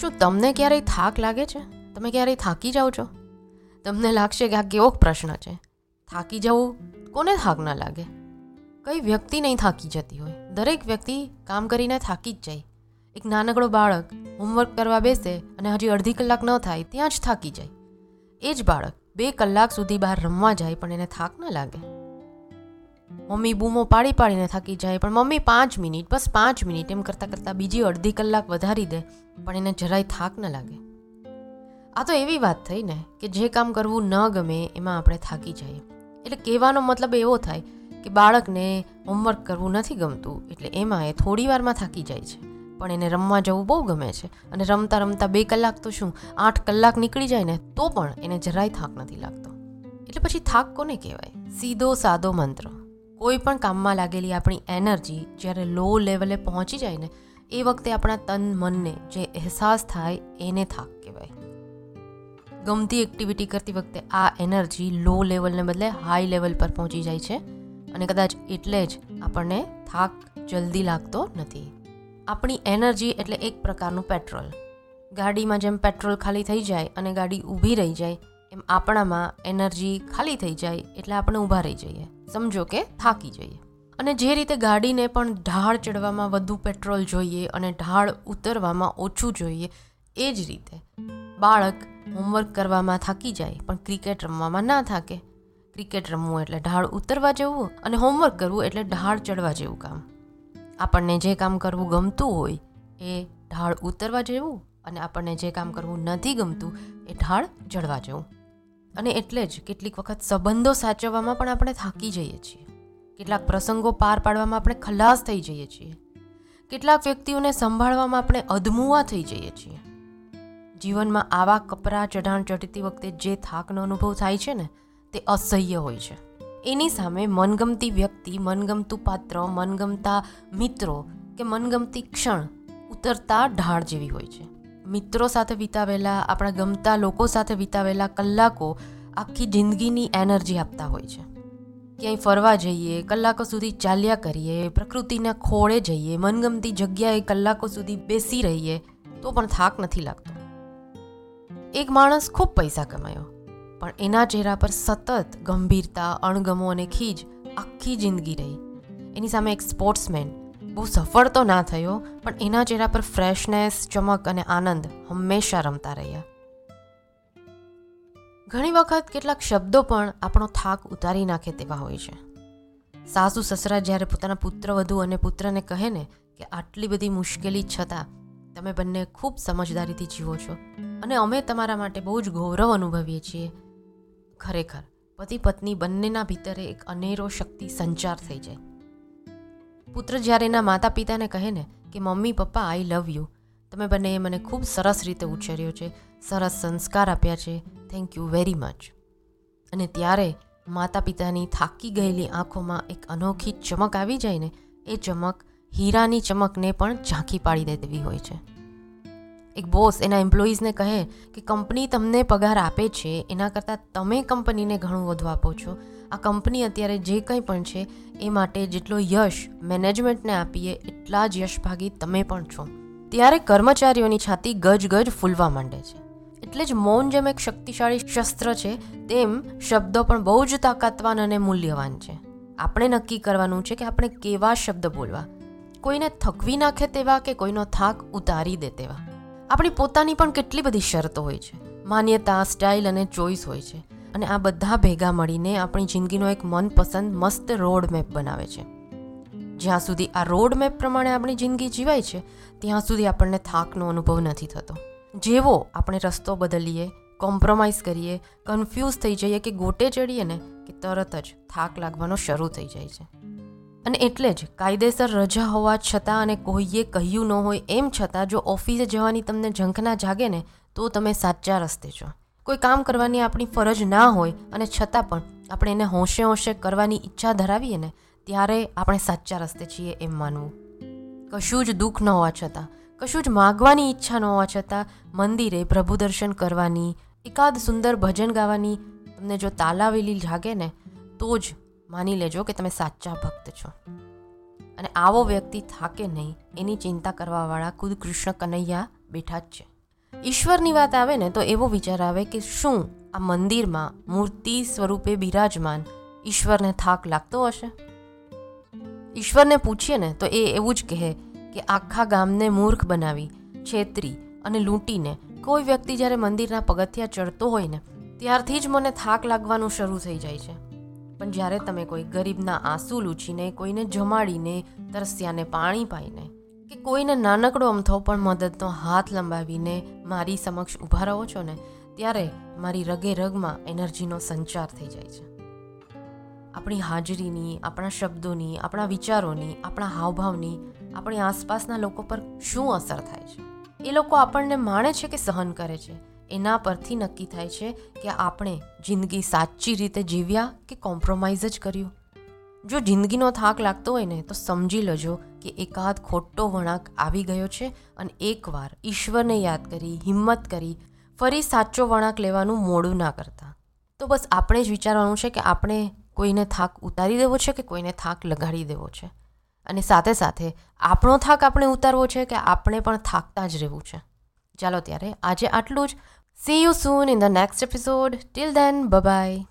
શું તમને ક્યારેય થાક લાગે છે? તમે ક્યારેય થાકી જાઓ છો? તમને લાગશે કે આ કેવો પ્રશ્ન છે. થાકી જવું કોને થાક ના લાગે? કઈ વ્યક્તિ નહીં થાકી જતી હોય. દરેક વ્યક્તિ કામ કરીને થાકી જ જાય. એક નાનકડો બાળક હોમવર્ક કરવા બેસે અને હજી અડધી કલાક ન થાય ત્યાં જ થાકી જાય. એ જ બાળક બે કલાક સુધી બહાર રમવા જાય પણ એને થાક ન લાગે. મમ્મી બૂમો પાડી પાડીને થાકી જાય, પણ મમ્મી પાંચ મિનિટ, બસ પાંચ મિનિટ એમ કરતાં કરતાં બીજી અડધી કલાક વધારી દે, પણ એને જરાય થાક ન લાગે. આ તો એવી વાત થઈ ને કે જે કામ કરવું ન ગમે એમાં આપણે થાકી જઈએ. એટલે કહેવાનો મતલબ એવો થાય કે બાળકને હોમવર્ક કરવું નથી ગમતું, એટલે એમાં એ થોડી વારમાં થાકી જાય છે. પણ એને રમવા જવું બહુ ગમે છે, અને રમતા રમતા બે કલાક તો શું, આઠ કલાક નીકળી જાય ને, તો પણ એને જરાય થાક નથી લાગતો. એટલે પછી થાક કોને કહેવાય? સીધો સાદો મંત્ર. કોઈ પણ કામમાં લાગેલી આપણી એનર્જી જ્યારે લો લેવલે પહોંચી જાય ને, એ વખતે આપણા તન, મનને જે અહેસાસ થાય એને થાક કહેવાય. ગમતી એક્ટિવિટી કરતી વખતે આ એનર્જી લો લેવલને બદલે હાઈ લેવલ પર પહોંચી જાય છે અને કદાચ એટલે જ આપણને થાક જલ્દી લાગતો નથી. આપણી એનર્જી એટલે એક પ્રકારનું પેટ્રોલ. ગાડીમાં જેમ પેટ્રોલ ખાલી થઈ જાય અને ગાડી ઊભી રહી જાય, એમ આપણામાં એનર્જી ખાલી થઈ જાય એટલે આપણે ઊભા રહી જઈએ. સમજો કે થાકી જઈએ. અને જે રીતે ગાડીને પણ ઢાળ ચડવામાં વધુ પેટ્રોલ જોઈએ અને ઢાળ ઉતરવામાં ઓછું જોઈએ, એ જ રીતે. બાળક હોમવર્ક કરવામાં થાકી જાય, પણ ક્રિકેટ રમવામાં ના થાકે. ક્રિકેટ રમવું એટલે ઢાળ ઉતરવા જેવું અને હોમવર્ક કરવું એટલે ઢાળ ચડવા જેવું કામ. આપણને જે કામ કરવું ગમતું હોય, એ ઢાળ ઉતરવા જેવું અને આપણને જે કામ કરવું નથી ગમતું, એ ઢાળ ચડવા જવું. અને એટલે જ કેટલીક વખત સંબંધો સાચવવામાં પણ આપણે થાકી જઈએ છીએ. કેટલાક પ્રસંગો પાર પાડવામાં આપણે ખલાસ થઈ જઈએ છીએ. કેટલાક વ્યક્તિઓને સંભાળવામાં આપણે અધમુઆ થઈ જઈએ છીએ. જીવનમાં આવા કપરા ચઢાણ ચઢતી વખતે જે થાકનો અનુભવ થાય છે ને, તે અસહ્ય હોય છે. એની સામે મનગમતી વ્યક્તિ, મનગમતું પાત્ર, મનગમતા મિત્રો કે મનગમતી ક્ષણ ઉતરતા ઢાળ જેવી હોય છે. મિત્રો સાથે વિતાવેલા, આપણા ગમતા લોકો સાથે વિતાવેલા કલાકો આખી જિંદગીની એનર્જી આપતા હોય છે. ક્યાંય ફરવા જઈએ, કલાકો સુધી ચાલ્યા કરીએ, પ્રકૃતિના ખોળે જઈએ, મનગમતી જગ્યાએ કલાકો સુધી બેસી રહીએ, તો પણ થાક નથી લાગતો. એક માણસ ખૂબ પૈસા કમાયો, પણ એના ચહેરા પર સતત ગંભીરતા, અણગમો અને ખીજ આખી જિંદગી રહી. એની સામે એક સ્પોર્ટ્સમેન, બહુ સફળ તો ના થયો, પણ એના ચહેરા પર ફ્રેશનેસ, ચમક અને આનંદ હંમેશા રમતા રહ્યા. ઘણી વખત કેટલાક શબ્દો પણ આપણો થાક ઉતારી નાખે તેવા હોય છે. સાસુ સસરા જ્યારે પોતાના પુત્ર વધુ અને પુત્રને કહે ને કે આટલી બધી મુશ્કેલી છતાં તમે બંને ખૂબ સમજદારીથી જીવો છો અને અમે તમારા માટે બહુ જ ગૌરવ અનુભવીએ છીએ. ખરેખર પતિ પત્ની બંનેના ભીતરે એક અનેરો શક્તિ સંચાર થઈ જાય. પુત્ર જ્યારે એના માતા પિતાને કહે ને કે, મમ્મી, પપ્પા આઈ લવ યુ તમે બંનેએ મને ખૂબ સરસ રીતે ઉછેર્યો છે, સરસ સંસ્કાર આપ્યા છે થેન્ક યુ વેરી મચ અને ત્યારે માતા પિતાની થાકી ગયેલી આંખોમાં એક અનોખી ચમક આવી જાય ને, એ ચમક હીરાની ચમકને પણ ઝાંખી પાડી દે તેવી હોય છે. એક બોસ એના એમ્પ્લોઈઝને કહે કે, કંપની તમને પગાર આપે છે, એના કરતાં તમે કંપનીને ઘણું વધુ આપો છો. આ કંપની અત્યારે જે કંઈ પણ છે, એ માટે જેટલો યશ મેનેજમેન્ટને આપીએ, એટલા જ યશભાગી તમે પણ છો. ત્યારે કર્મચારીઓની છાતી ગજ ગજ ફૂલવા માંડે છે. એટલે જ મૌન જેમ એક શક્તિશાળી શસ્ત્ર છે, તેમ શબ્દો પણ બહુ જ તાકાતવાન અને મૂલ્યવાન છે. આપણે નક્કી કરવાનું છે કે આપણે કેવા શબ્દ બોલવા. કોઈને થકવી નાખે તેવા કે કોઈનો થાક ઉતારી દે તેવા. આપણી પોતાની પણ કેટલી બધી શરતો હોય છે. માન્યતા, સ્ટાઇલ અને ચોઈસ હોય છે. અને આ બધા ભેગા મળીને આપણી જિંદગીનો એક મનપસંદ, મસ્ત રોડ મેપ બનાવે છે. જ્યાં સુધી આ રોડ મેપ પ્રમાણે આપણી જિંદગી જીવાય છે, ત્યાં સુધી આપણને થાકનો અનુભવ નથી થતો. જેવો આપણે રસ્તો બદલીએ કોમ્પ્રોમાઇઝ કરીએ કન્ફ્યુઝ થઈ જઈએ કે ગોટે ચડીએ ને કે તરત જ થાક લાગવાનો શરૂ થઈ જાય છે. અને એટલે જ કાયદેસર રજા હોવા છતાં અને કોઈએ કહ્યું ન હોય એમ છતાં જો ઓફિસે જવાની તમને ઝંખના જાગે ને, તો તમે સાચા રસ્તે છો. કોઈ કામ કરવાની આપણી ફરજ ના હોય અને છતાં પણ આપણે એને હોંશે હોંશે કરવાની ઈચ્છા ધરાવીએ ને, ત્યારે આપણે સાચા રસ્તે છીએ એમ માનવું. કશું જ દુઃખ ન હોવા છતાં. કશું જ માગવાની ઈચ્છા ન હોવા છતાં મંદિરે પ્રભુ દર્શન કરવાની, એકાદ સુંદર ભજન ગાવાની, તમને જો તાલાવેલી જાગે ને, તો જ માની લેજો કે તમે સાચા ભક્ત છો. અને આવો વ્યક્તિ થાકે નહીં, એની ચિંતા કરવાવાળા ખુદ કૃષ્ણ કનૈયા બેઠા જ છે. ઈશ્વરની વાત આવે ને, તો એવો વિચાર આવે કે શું આ મંદિરમાં મૂર્તિ સ્વરૂપે બિરાજમાન ઈશ્વરને થાક લાગતો હશે? ઈશ્વરને પૂછીએ ને, તો એ એવું જ કહે કે આખા ગામને મૂર્ખ બનાવી, છેતરી અને લૂંટીને. કોઈ વ્યક્તિ જ્યારે મંદિરના પગથિયા ચડતો હોય ને, ત્યારથી જ મને થાક લાગવાનું શરૂ થઈ જાય છે. પણ જ્યારે તમે કોઈ ગરીબના આંસુ લૂછીને, કોઈને જમાડીને, તરસ્યાને પાણી પાઈને કે કોઈને નાનકડો અમથો પણ મદદનો હાથ લંબાવીને મારી સમક્ષ ઊભા રહો છો ને, ત્યારે મારી રગે રગમાં એનર્જીનો સંચાર થઈ જાય છે. આપણી હાજરીની, આપણા શબ્દોની, આપણા વિચારોની, આપણા હાવભાવની આપણી આસપાસના લોકો પર શું અસર થાય છે? એ લોકો આપણને માણે છે કે સહન કરે છે? એના પરથી નક્કી થાય છે કે આપણે જિંદગી સાચી રીતે જીવ્યા કે કોમ્પ્રોમાઇઝ જ કર્યું? જો જિંદગીનો થાક લાગતો હોય ને, તો સમજી લેજો કે એકાદ ખોટો વળાંક આવી ગયો છે અને એકવાર ઈશ્વરને યાદ કરી, હિંમત કરી, ફરી સાચો વળાંક લેવાનું મોડું ના કરતા. તો બસ આપણે જ વિચારવાનું છે કે આપણે કોઈને થાક ઉતારી દેવો છે કે કોઈને થાક લગાડી દેવો છે? અને સાથે સાથે આપણો થાક આપણે ઉતારવો છે કે આપણે પણ થાકતા જ રહેવું છે. ચાલો ત્યારે આજે આટલું જ. See you soon in the next episode till then bye